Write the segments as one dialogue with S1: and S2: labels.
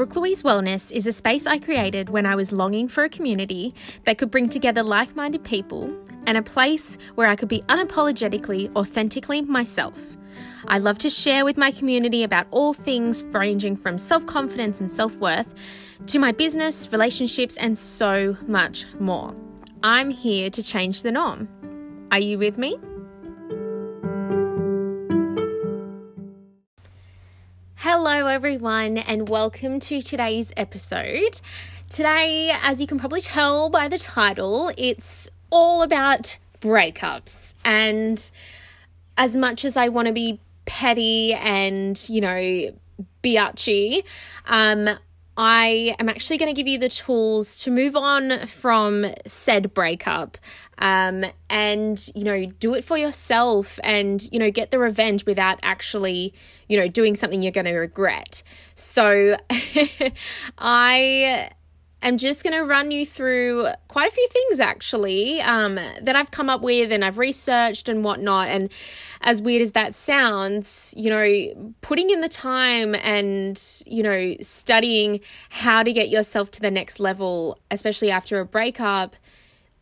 S1: Brooke Louise Wellness is a space I created when I was longing for a community that could bring together like minded people and a place where I could be unapologetically, authentically myself. I love to share with my community about all things ranging from self confidence and self worth to my business, relationships, and so much more. I'm here to change the norm. Are you with me? Hello, everyone, and welcome to today's episode. Today, as you can probably tell by the title, it's all about breakups. And as much as I want to be petty and, you know, biatchy, um, I am actually going to give you the tools to move on from said breakup um, and, you know, do it for yourself and, you know, get the revenge without actually, you know, doing something you're going to regret. So I am just going to run you through quite a few things actually um, that I've come up with and I've researched and whatnot. And as weird as that sounds, you know, putting in the time and, you know, studying how to get yourself to the next level, especially after a breakup,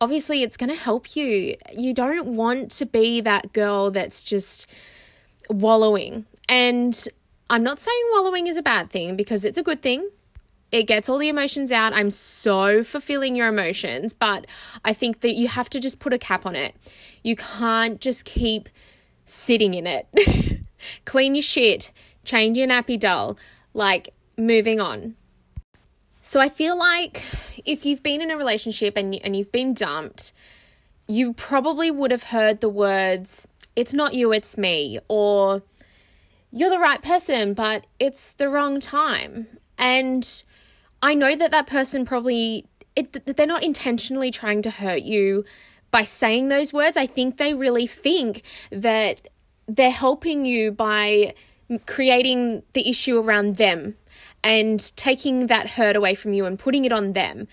S1: obviously it's going to help you. You don't want to be that girl that's just wallowing. And I'm not saying wallowing is a bad thing because it's a good thing it gets all the emotions out. I'm so fulfilling your emotions, but I think that you have to just put a cap on it. You can't just keep sitting in it. Clean your shit, change your nappy doll, like moving on. So I feel like if you've been in a relationship and and you've been dumped, you probably would have heard the words it's not you, it's me or you're the right person, but it's the wrong time. And I know that that person probably it they're not intentionally trying to hurt you by saying those words. I think they really think that they're helping you by creating the issue around them and taking that hurt away from you and putting it on them.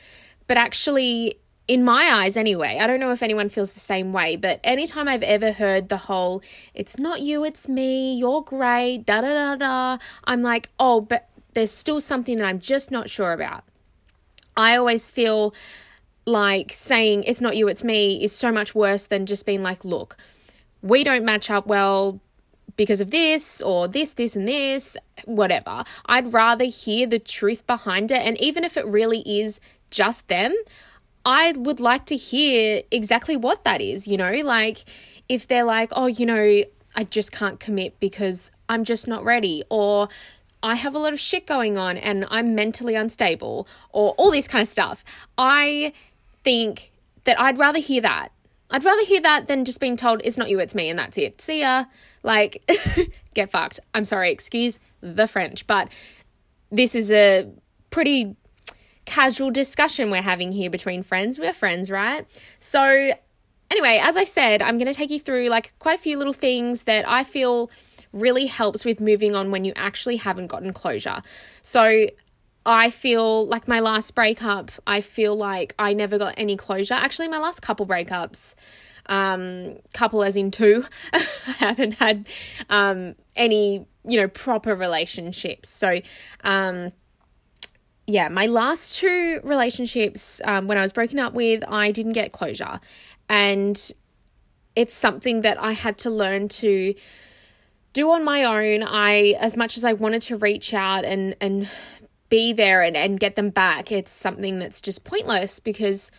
S1: But actually, in my eyes anyway, I don't know if anyone feels the same way, but anytime I've ever heard the whole, it's not you, it's me, you're great, da da da da, I'm like, oh, but there's still something that I'm just not sure about. I always feel like saying it's not you, it's me is so much worse than just being like, look, we don't match up well because of this or this, this, and this, whatever. I'd rather hear the truth behind it. And even if it really is just them, I would like to hear exactly what that is, you know? Like if they're like, oh, you know, I just can't commit because I'm just not ready, or I have a lot of shit going on and I'm mentally unstable or all this kind of stuff. I think that I'd rather hear that. I'd rather hear that than just being told it's not you, it's me, and that's it. See ya. Like, get fucked. I'm sorry, excuse the French, but this is a pretty casual discussion we're having here between friends. We're friends, right? So, anyway, as I said, I'm going to take you through like quite a few little things that I feel really helps with moving on when you actually haven't gotten closure. So I feel like my last breakup, I feel like I never got any closure. Actually, my last couple breakups, um, couple as in two, I haven't had um, any, you know, proper relationships. So, um, yeah, my last two relationships, um, when I was broken up with, I didn't get closure. And it's something that I had to learn to do on my own. I, as much as I wanted to reach out and, and be there and, and get them back, it's something that's just pointless because,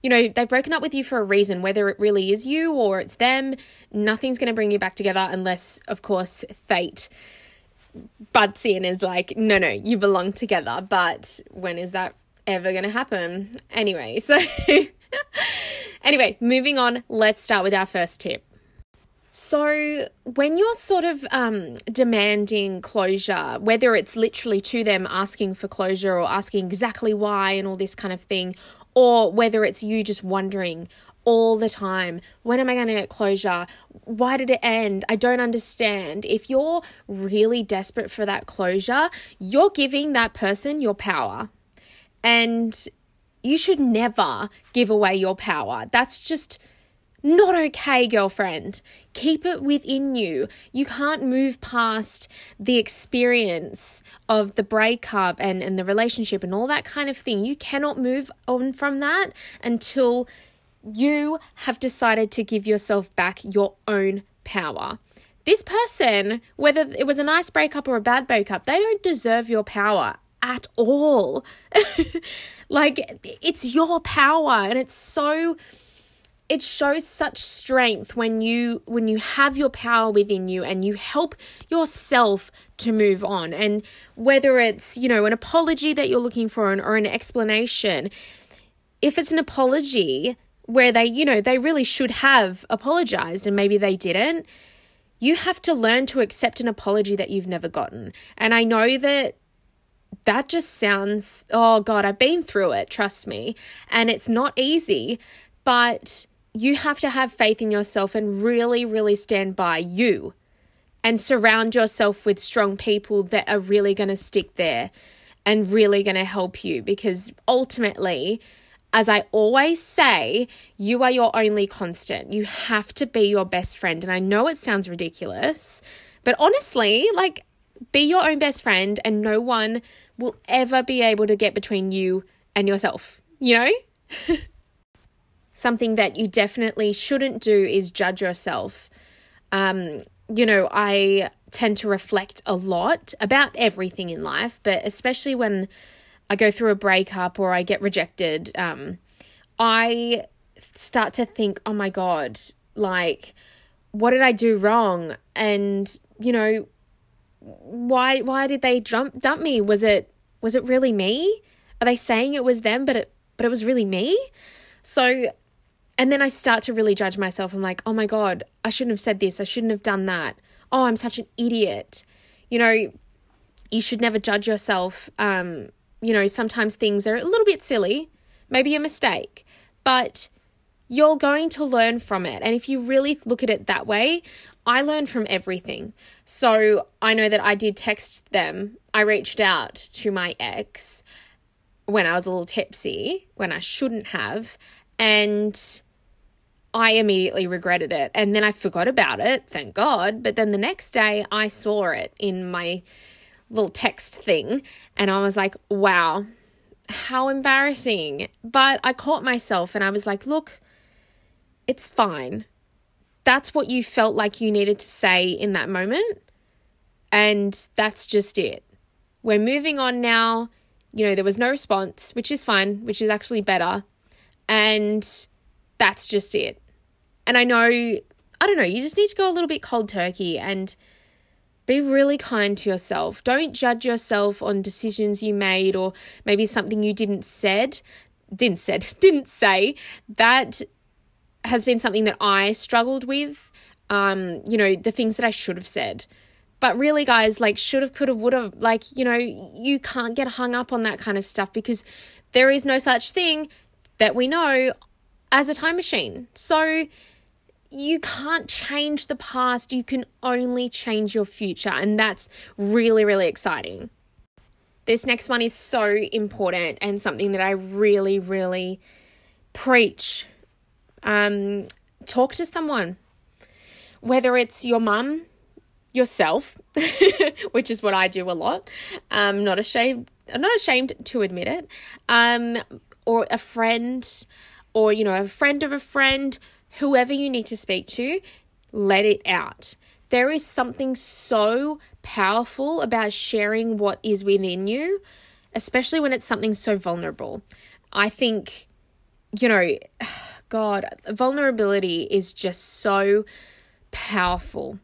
S1: you know, they've broken up with you for a reason, whether it really is you or it's them. Nothing's going to bring you back together unless, of course, fate butts in is like, no, no, you belong together. But when is that ever going to happen? Anyway, so anyway, moving on, let's start with our first tip. So, when you're sort of um, demanding closure, whether it's literally to them asking for closure or asking exactly why and all this kind of thing, or whether it's you just wondering all the time, when am I going to get closure? Why did it end? I don't understand. If you're really desperate for that closure, you're giving that person your power. And you should never give away your power. That's just not okay, girlfriend. Keep it within you. You can't move past the experience of the breakup and, and the relationship and all that kind of thing. You cannot move on from that until you have decided to give yourself back your own power. This person, whether it was a nice breakup or a bad breakup, they don't deserve your power at all. like, it's your power, and it's so it shows such strength when you when you have your power within you and you help yourself to move on. And whether it's you know an apology that you're looking for an, or an explanation if it's an apology where they you know they really should have apologized and maybe they didn't you have to learn to accept an apology that you've never gotten. And i know that that just sounds oh god i've been through it trust me. And it's not easy but you have to have faith in yourself and really, really stand by you and surround yourself with strong people that are really going to stick there and really going to help you because ultimately, as I always say, you are your only constant. You have to be your best friend. And I know it sounds ridiculous, but honestly, like, be your own best friend, and no one will ever be able to get between you and yourself, you know? something that you definitely shouldn't do is judge yourself. Um, you know, I tend to reflect a lot about everything in life, but especially when I go through a breakup or I get rejected, um, I start to think, oh my God, like, what did I do wrong? And, you know, why why did they dump dump me? Was it was it really me? Are they saying it was them, but it but it was really me? So and then I start to really judge myself. I'm like, oh my God, I shouldn't have said this. I shouldn't have done that. Oh, I'm such an idiot. You know, you should never judge yourself. Um, you know, sometimes things are a little bit silly, maybe a mistake, but you're going to learn from it. And if you really look at it that way, I learn from everything. So I know that I did text them. I reached out to my ex when I was a little tipsy, when I shouldn't have. And I immediately regretted it. And then I forgot about it, thank God. But then the next day I saw it in my little text thing and I was like, wow, how embarrassing. But I caught myself and I was like, look, it's fine. That's what you felt like you needed to say in that moment. And that's just it. We're moving on now. You know, there was no response, which is fine, which is actually better. And that's just it. And I know, I don't know, you just need to go a little bit cold turkey and be really kind to yourself. Don't judge yourself on decisions you made or maybe something you didn't said, didn't said, didn't say. That has been something that I struggled with. Um, you know, the things that I should have said. But really, guys, like should have, could have, would have, like, you know, you can't get hung up on that kind of stuff because there is no such thing that we know as a time machine. So you can't change the past, you can only change your future. And that's really, really exciting. This next one is so important and something that I really, really preach. Um, talk to someone, whether it's your mum, yourself, which is what I do a lot. I'm not ashamed. I'm not ashamed to admit it. Um, or a friend, or you know, a friend of a friend whoever you need to speak to, let it out. There is something so powerful about sharing what is within you, especially when it's something so vulnerable. I think, you know, God, vulnerability is just so powerful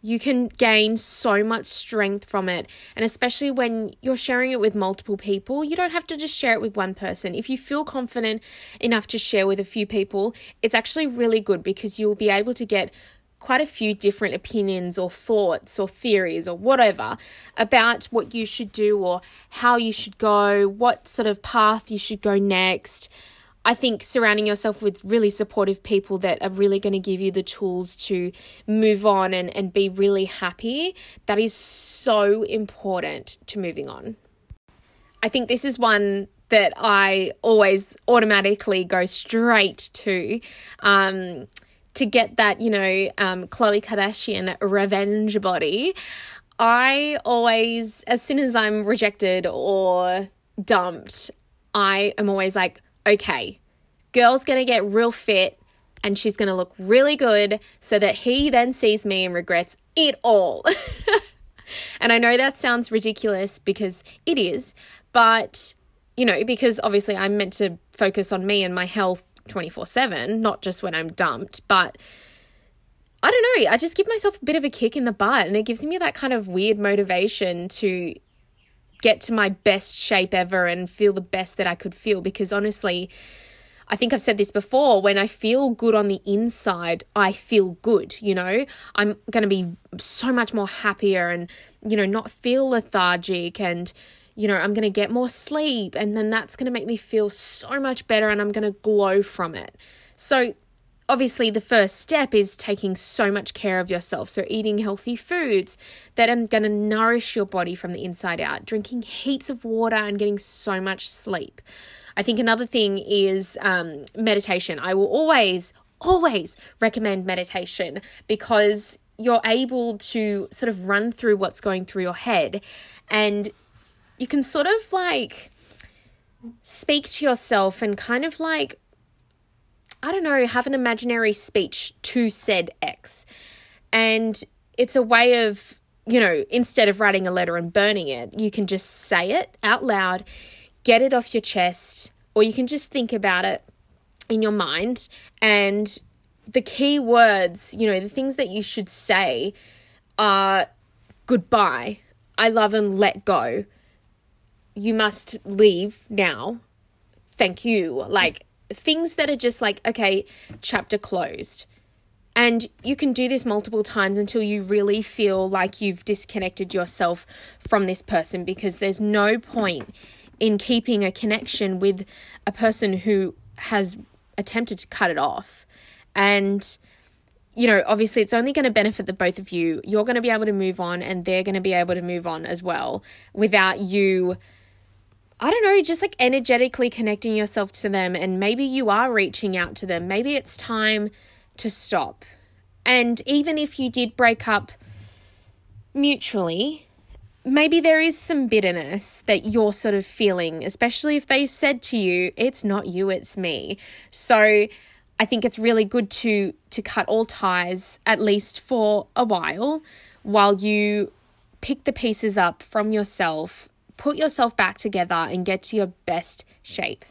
S1: you can gain so much strength from it. And especially when you're sharing it with multiple people, you don't have to just share it with one person. If you feel confident enough to share with a few people, it's actually really good because you'll be able to get quite a few different opinions or thoughts or theories or whatever about what you should do or how you should go, what sort of path you should go next. I think surrounding yourself with really supportive people that are really going to give you the tools to move on and, and be really happy, that is so important to moving on. I think this is one that I always automatically go straight to. Um, to get that, you know, um, Khloe Kardashian revenge body, I always, as soon as I'm rejected or dumped, I am always like, okay, girl's gonna get real fit and she's gonna look really good so that he then sees me and regrets it all. and I know that sounds ridiculous because it is, but you know, because obviously I'm meant to focus on me and my health 24 7, not just when I'm dumped, but I don't know. I just give myself a bit of a kick in the butt and it gives me that kind of weird motivation to get to my best shape ever and feel the best that I could feel because honestly, I think I've said this before when I feel good on the inside, I feel good, you know? I'm going to be so much more happier and, you know, not feel lethargic and, you know, I'm going to get more sleep and then that's going to make me feel so much better and I'm going to glow from it. So, obviously the first step is taking so much care of yourself. So eating healthy foods that are going to nourish your body from the inside out. Drinking heaps of water and getting so much sleep. I think another thing is um, meditation. I will always, always recommend meditation because you're able to sort of run through what's going through your head and you can sort of like speak to yourself and kind of like, I don't know, have an imaginary speech to said X. And it's a way of, you know, instead of writing a letter and burning it, you can just say it out loud get it off your chest, or you can just think about it in your mind. And the key words, you know, the things that you should say are goodbye, I love and let go. You must leave now. Thank you. Like things that are just like, okay, chapter closed. And you can do this multiple times until you really feel like you've disconnected yourself from this person because there's no point in keeping a connection with a person who has attempted to cut it off. And, you know, obviously it's only going to benefit the both of you. You're going to be able to move on, and they're going to be able to move on as well without you. I don't know, just like energetically connecting yourself to them, and maybe you are reaching out to them. Maybe it's time to stop. And even if you did break up mutually, maybe there is some bitterness that you're sort of feeling, especially if they said to you, it's not you, it's me. So I think it's really good to to cut all ties at least for a while while you pick the pieces up from yourself, put yourself back together and get to your best shape.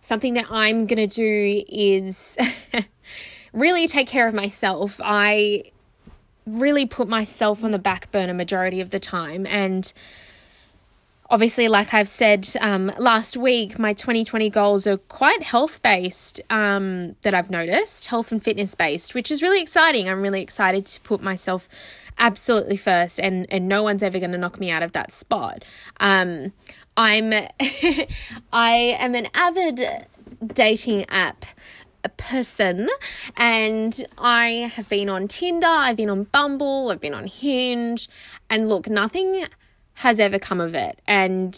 S1: Something that I'm going to do is really take care of myself. I really put myself on the back burner majority of the time. And obviously, like I've said um, last week, my 2020 goals are quite health based um, that I've noticed, health and fitness based, which is really exciting. I'm really excited to put myself absolutely first, and, and no one's ever going to knock me out of that spot. Um, I'm I am an avid dating app person and I have been on Tinder, I've been on Bumble, I've been on Hinge, and look, nothing has ever come of it. And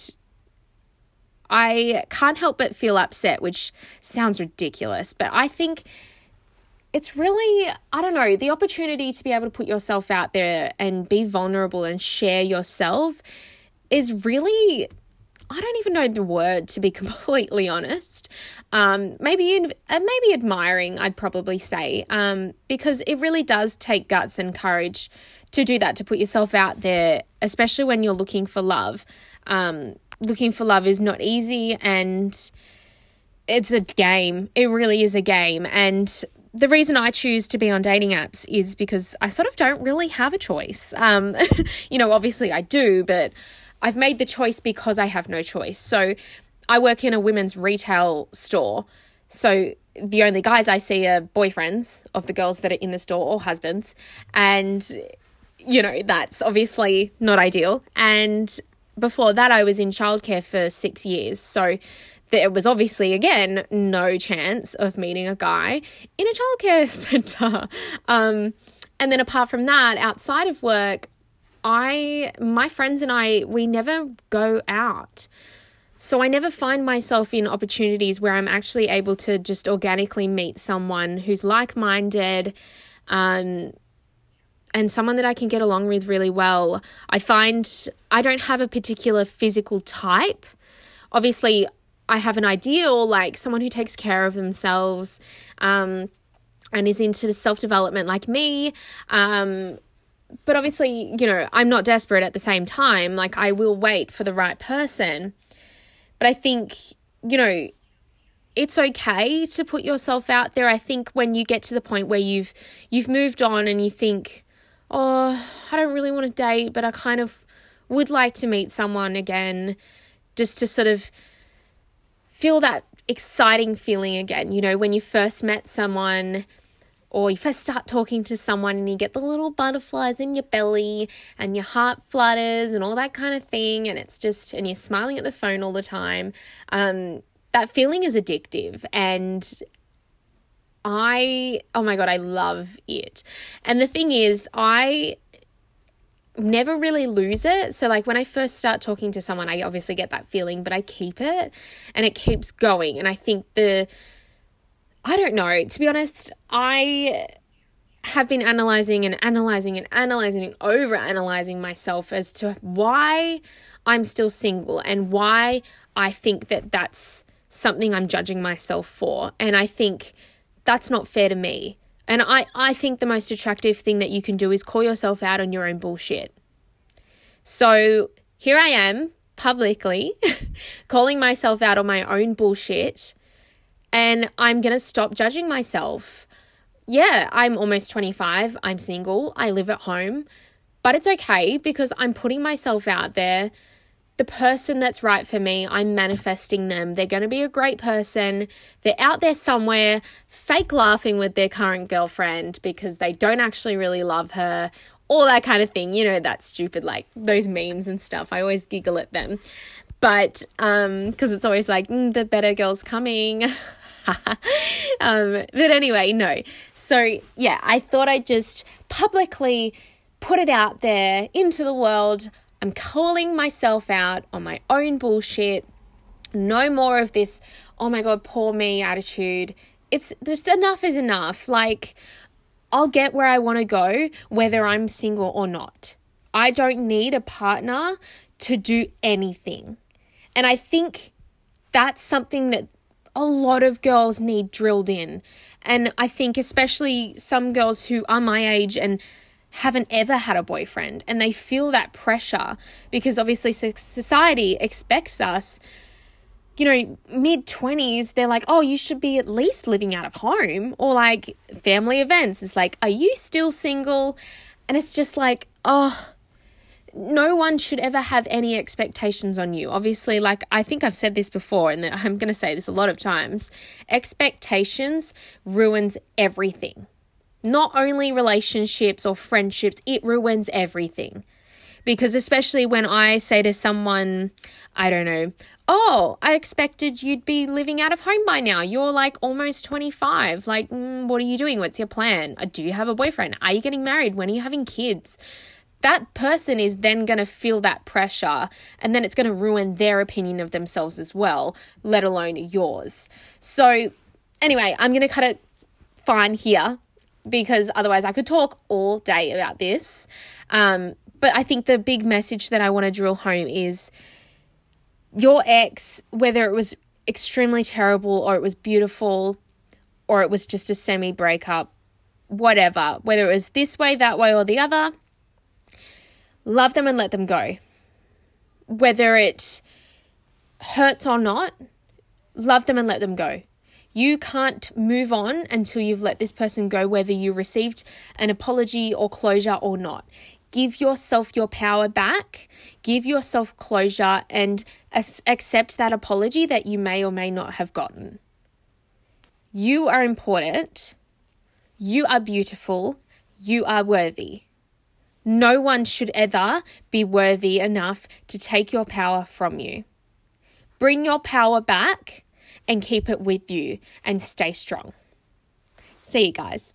S1: I can't help but feel upset, which sounds ridiculous, but I think it's really, I don't know, the opportunity to be able to put yourself out there and be vulnerable and share yourself is really I don't even know the word to be completely honest. Um, maybe uh, maybe admiring, I'd probably say, um, because it really does take guts and courage to do that, to put yourself out there, especially when you're looking for love. Um, looking for love is not easy, and it's a game. It really is a game, and the reason I choose to be on dating apps is because I sort of don't really have a choice. Um, you know, obviously I do, but I've made the choice because I have no choice. So I work in a women's retail store. So the only guys I see are boyfriends of the girls that are in the store or husbands. And, you know, that's obviously not ideal. And before that, I was in childcare for six years. So there was obviously, again, no chance of meeting a guy in a childcare center. Um, and then apart from that, outside of work, I, my friends and I, we never go out. So I never find myself in opportunities where I'm actually able to just organically meet someone who's like minded um, and someone that I can get along with really well. I find I don't have a particular physical type. Obviously, I have an ideal, like someone who takes care of themselves um, and is into self development like me. Um, but obviously, you know, I'm not desperate at the same time. Like, I will wait for the right person. But I think, you know, it's okay to put yourself out there. I think when you get to the point where you've you've moved on and you think, "Oh, I don't really want to date, but I kind of would like to meet someone again just to sort of feel that exciting feeling again." You know, when you first met someone or you first start talking to someone and you get the little butterflies in your belly and your heart flutters and all that kind of thing and it's just and you're smiling at the phone all the time um, that feeling is addictive and I oh my god I love it and the thing is I never really lose it so like when I first start talking to someone I obviously get that feeling but I keep it and it keeps going and I think the I don't know. To be honest, I have been analyzing and analyzing and analyzing and over analyzing myself as to why I'm still single and why I think that that's something I'm judging myself for. And I think that's not fair to me. And I, I think the most attractive thing that you can do is call yourself out on your own bullshit. So here I am publicly calling myself out on my own bullshit and I'm going to stop judging myself. Yeah, I'm almost 25. I'm single. I live at home. But it's okay because I'm putting myself out there. The person that's right for me, I'm manifesting them. They're going to be a great person. They're out there somewhere, fake laughing with their current girlfriend because they don't actually really love her, all that kind of thing. You know, that stupid, like those memes and stuff. I always giggle at them. But, um, because it's always like, mm, the better girl's coming. um, but anyway, no. So, yeah, I thought I'd just publicly put it out there into the world. I'm calling myself out on my own bullshit. No more of this, oh my God, poor me attitude. It's just enough is enough. Like, I'll get where I want to go, whether I'm single or not. I don't need a partner to do anything. And I think that's something that a lot of girls need drilled in. And I think, especially some girls who are my age and haven't ever had a boyfriend and they feel that pressure because obviously society expects us you know, mid 20s, they're like, oh, you should be at least living out of home or like family events. It's like, are you still single? And it's just like, oh, no one should ever have any expectations on you. Obviously, like I think I've said this before, and I'm going to say this a lot of times expectations ruins everything. Not only relationships or friendships, it ruins everything. Because, especially when I say to someone, I don't know, oh, I expected you'd be living out of home by now. You're like almost 25. Like, mm, what are you doing? What's your plan? Uh, do you have a boyfriend? Are you getting married? When are you having kids? that person is then going to feel that pressure and then it's going to ruin their opinion of themselves as well, let alone yours. So, anyway, I'm going to cut it fine here because otherwise I could talk all day about this. Um, but I think the big message that I want to drill home is your ex, whether it was extremely terrible or it was beautiful or it was just a semi breakup, whatever, whether it was this way, that way, or the other love them and let them go. Whether it hurts or not, love them and let them go. You can't move on until you've let this person go, whether you received an apology or closure or not. Give yourself your power back, give yourself closure, and accept that apology that you may or may not have gotten. You are important, you are beautiful, you are worthy. No one should ever be worthy enough to take your power from you. Bring your power back and keep it with you and stay strong. See you guys.